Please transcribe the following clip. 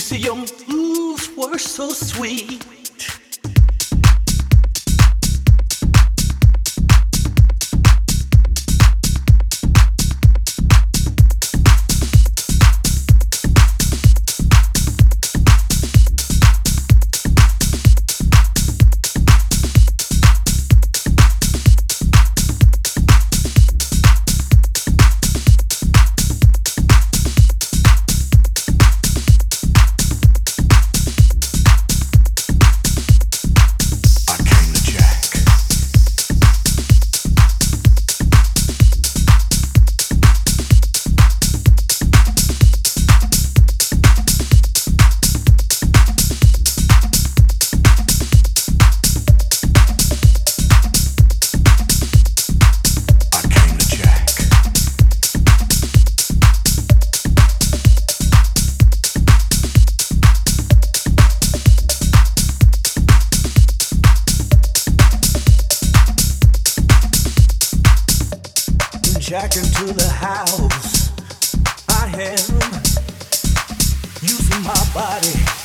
You see, your moves were so sweet. Jack into the house. I am using my body.